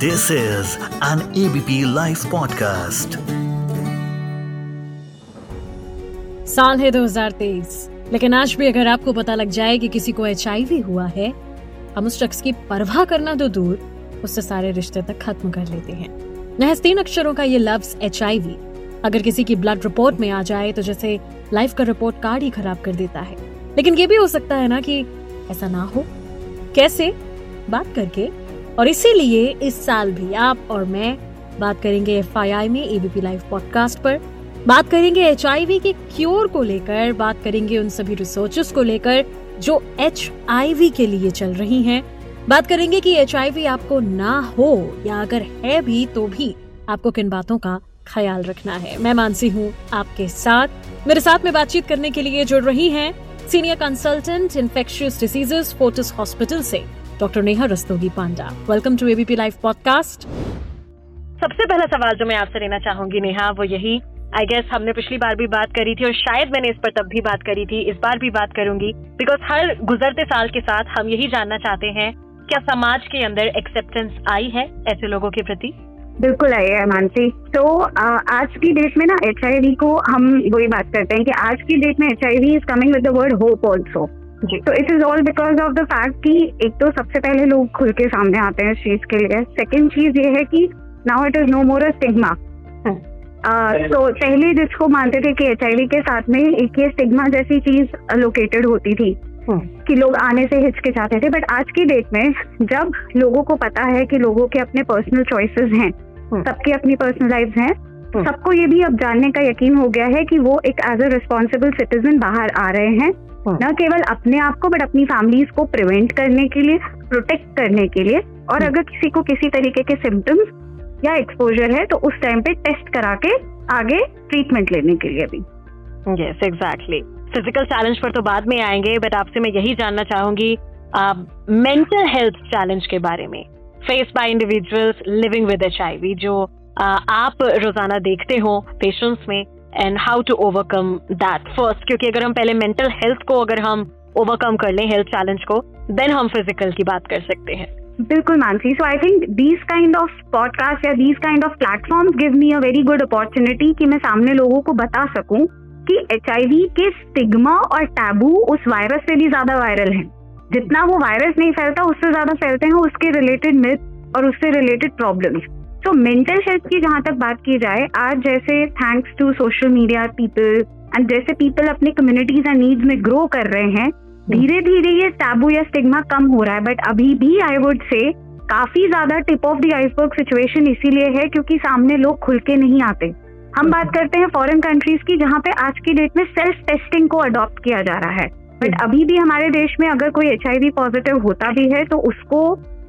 This is an ABP live podcast साल है 2023 लेकिन आज भी अगर आपको पता लग जाए कि किसी को एच हुआ है, हम उस शख्स की परवाह करना तो दूर, उससे सारे रिश्ते तक खत्म कर लेते हैं। महज तीन अक्षरों का ये लफ्ज एच अगर किसी की ब्लड रिपोर्ट में आ जाए तो जैसे लाइफ का रिपोर्ट कार्ड ही खराब कर देता है। लेकिन ये भी हो सकता है ना कि ऐसा ना हो। कैसे? बात करके और इसीलिए इस साल भी आप और मैं बात करेंगे एफआईआई में एबीपी लाइव पॉडकास्ट पर। बात करेंगे एचआईवी के क्योर को लेकर, बात करेंगे उन सभी रिसर्चेस को लेकर जो एचआईवी के लिए चल रही हैं। बात करेंगे कि एच आपको ना हो या अगर है भी तो भी आपको किन बातों का ख्याल रखना है। मैं मानसी हूँ आपके साथ। मेरे साथ में बातचीत करने के लिए जुड़ रही हैं senior consultant infectious diseases Fortis hospital से। Doctor Neha Rastogi Panda welcome to ABP live podcast सबसे पहला सवाल जो मैं आपसे लेना चाहूँगी नेहा वो यही। आई गेस हमने पिछली बार भी बात करी थी और शायद मैंने इस पर तब भी बात करी थी इस बार भी बात करूँगी। बिकॉज़ हर गुजरते साल के साथ हम यही जानना चाहते हैं क्या समाज के अंदर एक्सेप्टेंस आई है ऐसे लोगों के प्रति? बिल्कुल आई है मानसी। तो आ, आज की डेट में ना एचआईवी को हम वही बात करते हैं कि आज की डेट में H I V is coming with the word hope also तो it is all because of the fact कि एक तो सबसे पहले लोग खुल के सामने आते हैं इस चीज़ के लिए सेकेंड चीज़ ये है कि now it is no more a stigma तो पहले जिसको मानते थे कि एच के साथ में एक ये स्टिग्मा जैसी चीज़ लोकेटेड होती थी हम्म। कि लोग आने से हिचकिचाते थे बट आज की डेट में जब लोगों को पता है कि लोगों के अपने पर्सनल चॉइसेस हैं हम्म। सबकी अपनी पर्सनल लाइफ है। सबको ये भी अब जानने का यकीन हो गया है कि वो एक एज अ रिस्पॉन्सिबल सिटीजन बाहर आ रहे हैं। हम्म। न केवल अपने आप को बट अपनी फैमिलीज़ को प्रिवेंट करने के लिए प्रोटेक्ट करने के लिए। और अगर किसी को किसी तरीके के सिम्टम्स या एक्सपोजर है तो उस टाइम पे टेस्ट करा के आगे ट्रीटमेंट लेने के लिए भी। यस एग्जैक्टली फ़िज़िकल चैलेंज पर तो बाद में आएँगे बट आपसे मैं यही जानना चाहूँगी मेंटल हेल्थ चैलेंज के बारे में। Face by individuals living with H जो आप रोज़ाना देखते हो पेशेंट्स में and how to overcome that first क्योंकि अगर हम पहले मेंटल हेल्थ को अगर हम ओवरकम कर लें हेल्थ चैलेंज को देन हम फ़िज़िकल की बात कर सकते हैं। बिल्कुल Mansi so I think these kind of podcast या these kind of platform give me a very good opportunity कि मैं सामने लोगों को बता सकूँ कि एच के स्टिग्मा और टैबू उस वायरस से भी ज़्यादा वायरल है। जितना वो वायरस नहीं फैलता, उससे ज़्यादा फैलते हैं उसके रिलेटेड मिथ और उससे रिलेटेड प्रॉब्लम्स तो मेंटल हेल्थ की जहाँ तक बात की जाए आज जैसे thanks to social media people and जैसे पीपल अपने कम्युनिटीज एंड नीड्स में ग्रो कर रहे हैं धीरे धीरे ये टैबू या स्टिग्मा कम हो रहा है बट अभी भी आई वुड से काफ़ी ज़्यादा tip of the iceberg situation इसीलिए है क्योंकि सामने लोग खुल के नहीं आते। हम बात करते हैं फॉरेन कंट्रीज़ की जहाँ पे आज की डेट में सेल्फ टेस्टिंग को अडॉप्ट किया जा रहा है। बट अभी भी हमारे देश में अगर कोई एचआईवी पॉजिटिव होता भी है तो उसको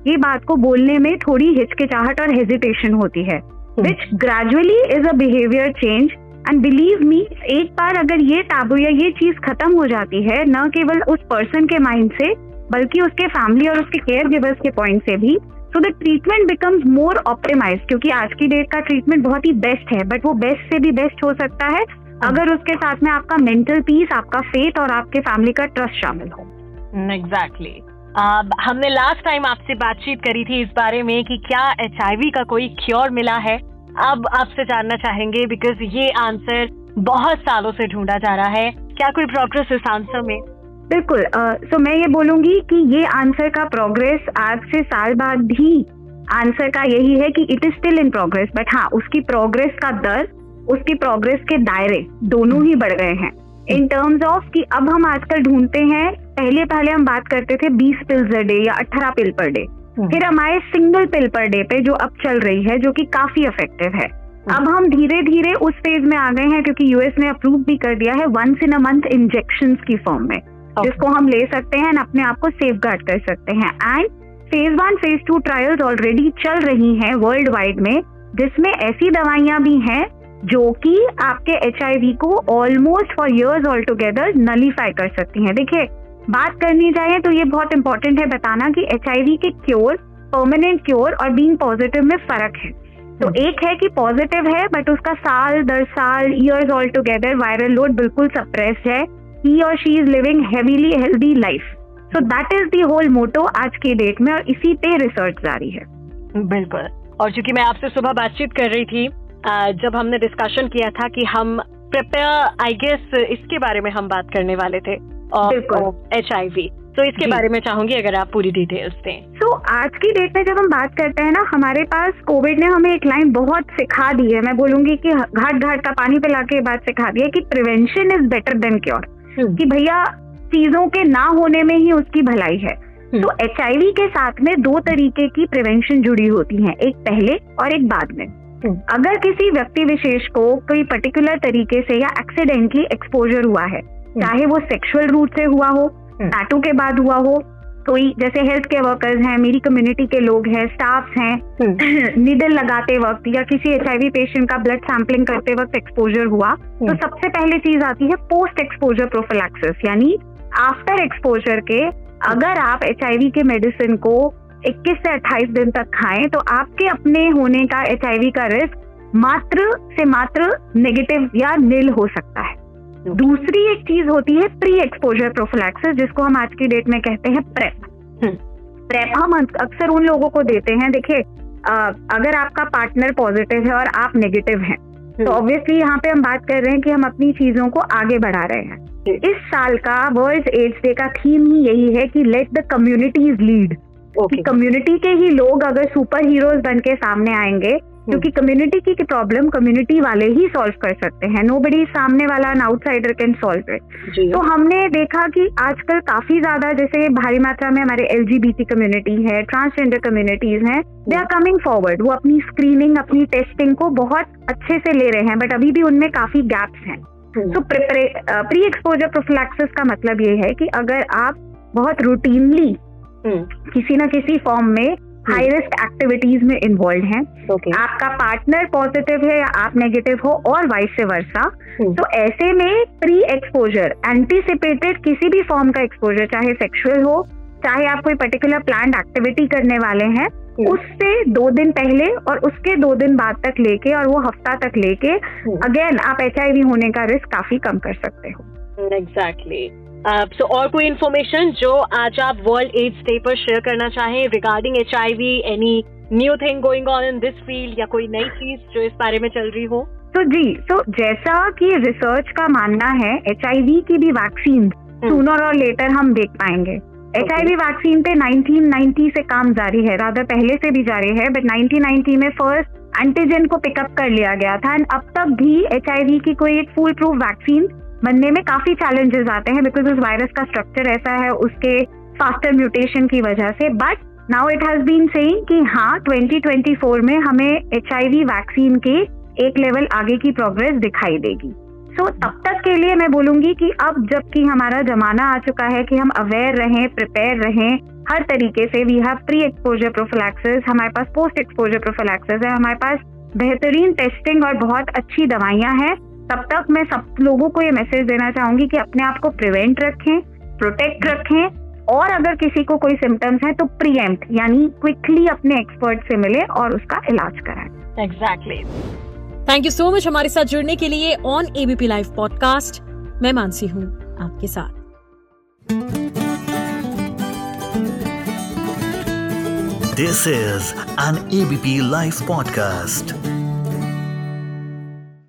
ये बात को बोलने में थोड़ी हिचकिचाहट और हेजिटेशन होती है। Which gradually is a behaviour change and believe me एक बार अगर ये टाबू या ये चीज़ खत्म हो जाती है न केवल उस पर्सन के माइंड से बल्कि उसके फैमिली और उसके केयर गिवर्स के पॉइंट से भी so the treatment becomes more optimise क्योंकि आज की डेट का ट्रीटमेंट बहुत ही बेस्ट है बट वो बेस्ट से भी बेस्ट हो सकता है अगर उसके साथ में आपका मेंटल पीस आपका फेथ और आपके फैमिली का ट्रस्ट शामिल हो। Exactly exactly. Uh, हमने लास्ट टाइम आपसे बातचीत करी थी इस बारे में कि क्या एचआईवी का कोई क्योर मिला है। अब आपसे जानना चाहेंगे बिकॉज़ ये आंसर बहुत सालों से ढूंढा जा रहा है। क्या कोई प्रोग्रेस इस आंसर में? बिल्कुल सो uh, so मैं ये बोलूँगी कि ये आंसर का प्रोग्रेस आज से साल बाद भी आंसर का यही है कि it is still in progress but हाँ उसकी प्रोग्रेस का दर उसकी प्रोग्रेस के दायरे दोनों ही बढ़ गए हैं। इन टर्म्स ऑफ़ कि अब हम आजकल ढूंढते हैं पहले पहले हम बात करते थे 20 पिल्स अ डे या 18 पिल पर डे फिर हम आए सिंगल पिल पर डे पे जो अब चल रही है जो कि काफ़ी इफ़ेक्टिव है। हम्म। अब हम धीरे धीरे उस फ़ेज़ में आ गए हैं क्योंकि यूएस ने अप्रूव भी कर दिया है once in a month injection की फॉर्म में। जिसको हम ले सकते हैं अपने आप को सेफ़ गार्ड कर सकते हैं। And phase one phase two trials already चल रही हैं वर्ल्ड वाइड में जिसमें ऐसी दवाइयाँ भी हैं जो कि आपके एचआईवी को almost for years altogether nullify कर सकती हैं। देखिए बात करनी चाहिए तो ये बहुत इंपॉर्टेंट है बताना कि एच के क्योर परमानेंट क्योर और बीइंग पॉजिटिव में फ़र्क है। तो hmm. एक है कि पॉजिटिव है बट उसका साल दर साल years all together viral load बिल्कुल सप्रेस है। ही और she is living heavily healthy life so that is the whole motto आज के डेट में और इसी पे रिसर्च जारी है। बिल्कुल। और चूँकि मैं आपसे सुबह बातचीत कर रही थी जब हमने डिस्कशन किया था कि हम प्रिपेयर आई गेस इसके बारे में हम बात करने वाले थे एच आई वी तो इसके बारे में चाहूँगी अगर आप पूरी डिटेल्स दें। तो so, आज की डेट में जब हम बात करते हैं ना हमारे पास कोविड ने हमें एक लाइन बहुत सिखा दी है। मैं बोलूँगी कि घाट घाट का पानी पिला के बात सिखा दी है कि prevention is better than cure कि भैया चीज़ों के ना होने में ही उसकी भलाई है। हम्म। तो एचआईवी के साथ में दो तरीके की प्रिवेंशन जुड़ी होती है एक पहले और एक बाद में। अगर किसी व्यक्ति विशेष को कोई पर्टिकुलर तरीके से या एक्सीडेंटली एक्सपोजर हुआ है हम्म। चाहे वो सेक्सुअल रूट से हुआ हो टैटू के बाद हुआ हो कोई जैसे हेल्थ केयर वर्कर्स हैं मेरी कम्युनिटी के लोग हैं स्टाफ हैं निडल लगाते वक्त या किसी एचआईवी पेशेंट का ब्लड सैंपलिंग करते वक्त एक्सपोजर हुआ तो सबसे पहले चीज़ आती है पोस्ट एक्सपोजर प्रोफिलैक्सिस यानी आफ्टर एक्सपोजर के अगर आप एचआईवी के मेडिसिन को 21 से 28 दिन तक खाएँ तो आपके अपने होने का एचआईवी का रिस्क मात्र से मात्र नेगेटिव या नील हो सकता है। दूसरी एक चीज़ होती है प्री एक्सपोजर प्रोफिलैक्सिस जिसको हम आज की डेट में कहते हैं प्रेप प्रेप हम्म। हम अक्सर उन लोगों को देते हैं देखिए अगर आपका पार्टनर पॉजिटिव है और आप नेगेटिव हैं तो ऑब्वियसली हम्म। यहाँ पे हम बात कर रहे हैं कि हम अपनी चीज़ों को आगे बढ़ा रहे हैं। इस साल का वर्ल्ड एड्स डे का थीम ही यही है कि let the communities lead community के ही लोग अगर सुपर हीरोज बन के सामने आएँगे हम्म। क्योंकि कम्युनिटी की प्रॉब्लम कम्युनिटी वाले ही सॉल्व कर सकते हैं. नो बडी सामने वाला an outsider can solve it तो हमने देखा कि आजकल काफ़ी ज़्यादा जैसे भारी मात्रा में हमारे एल कम्युनिटी है ट्रांसजेंडर कम्युनिटीज हैं दे आर कमिंग फॉरवर्ड वो अपनी स्क्रीनिंग अपनी टेस्टिंग को बहुत अच्छे से ले रहे हैं बट अभी भी उनमें काफ़ी गैप्स हैं. सो प्री एक्सपोजर प्रोफिलैक्सिस का मतलब ये है कि अगर आप बहुत रूटीनली। किसी ना किसी फॉर्म में हाई रिस्क एक्टिविटीज़ में इन्वॉल्व हैं। Okay. आपका पार्टनर पॉजिटिव है या आप नेगेटिव हो और वाइस से वर्षा तो ऐसे में प्री एक्सपोजर एंटीसिपेटेड किसी भी फॉर्म का एक्सपोजर चाहे सेक्सुअल हो चाहे आप कोई पर्टिकुलर प्लान एक्टिविटी करने वाले हैं हम्म। उससे दो दिन पहले और उसके दो दिन बाद तक लेके और वो हफ़्ता तक लेके अगेन हम्म। आप एचआईवी होने का रिस्क काफ़ी कम कर सकते हो। एग्जैक्टली सो और कोई इन्फॉर्मेशन जो आज आप वर्ल्ड एड्स डे पर शेयर करना चाहें regarding H I V any new thing going on in this field या कोई नई चीज़ जो इस बारे में चल रही हो? तो जी तो जैसा कि रिसर्च का मानना है एच आई वी की भी वैक्सीन सूनर और लेटर हम देख पाएँगे। एच आई वी वैक्सीन पे 1990 से काम जारी है राधा पहले से भी जारी है बट 1990 में फ़र्स्ट एंटीजन को पिकअप कर लिया गया था एंड अब तक भी एचआईवी की कोई एक फुल प्रूफ वैक्सीन बनने में काफ़ी चैलेंजेस आते हैं बिकॉज़ उस वायरस का स्ट्रक्चर ऐसा है उसके फास्टर म्यूटेशन की वजह से। But now it has been saying कि हाँ 2024 में हमें एचआईवी वैक्सीन के एक लेवल आगे की प्रोग्रेस दिखाई देगी। सो so, तब तक के लिए मैं बोलूँगी कि अब जबकि हमारा जमाना आ चुका है कि हम अवेयर रहें प्रिपेयर रहें हर तरीके से we have pre exposure prophylaxis हमारे पास पोस्ट एक्सपोजर प्रोफिलैक्सिस है हमारे पास बेहतरीन टेस्टिंग और बहुत अच्छी दवाइयाँ हैं। तब तक मैं सब लोगों को ये मैसेज देना चाहूँगी कि अपने आप को प्रिवेंट रखें प्रोटेक्ट रखें और अगर किसी को कोई सिम्टम्स है तो प्रीएम्प्ट यानी क्विकली अपने एक्सपर्ट से मिले और उसका इलाज कराएँ। Exactly thank you so much हमारे साथ जुड़ने के लिए ऑन एबीपी लाइव पॉडकास्ट मैं मानसी हूँ आपके साथ। This is an ABP live podcast